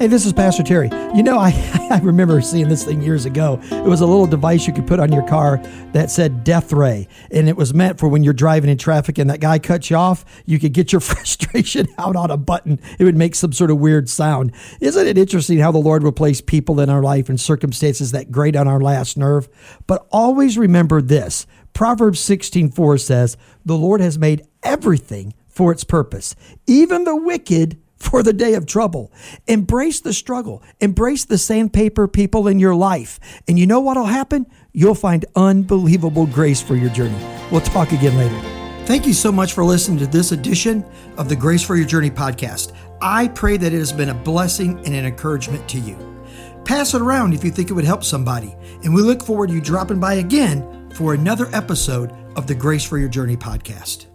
Hey, this is Pastor Terry. You know, I, I remember seeing this thing years ago. It was a little device you could put on your car that said death ray. And it was meant for when you're driving in traffic and that guy cuts you off, you could get your frustration out on a button. It would make some sort of weird sound. Isn't it interesting how the Lord will place people in our life and circumstances that grate on our last nerve? But always remember this Proverbs 16:4 says, The Lord has made everything for its purpose, even the wicked for the day of trouble. Embrace the struggle. Embrace the sandpaper people in your life. And you know what'll happen? You'll find unbelievable grace for your journey. We'll talk again later. Thank you so much for listening to this edition of the Grace for Your Journey podcast. I pray that it has been a blessing and an encouragement to you. Pass it around if you think it would help somebody. And we look forward to you dropping by again for another episode of the Grace for Your Journey podcast.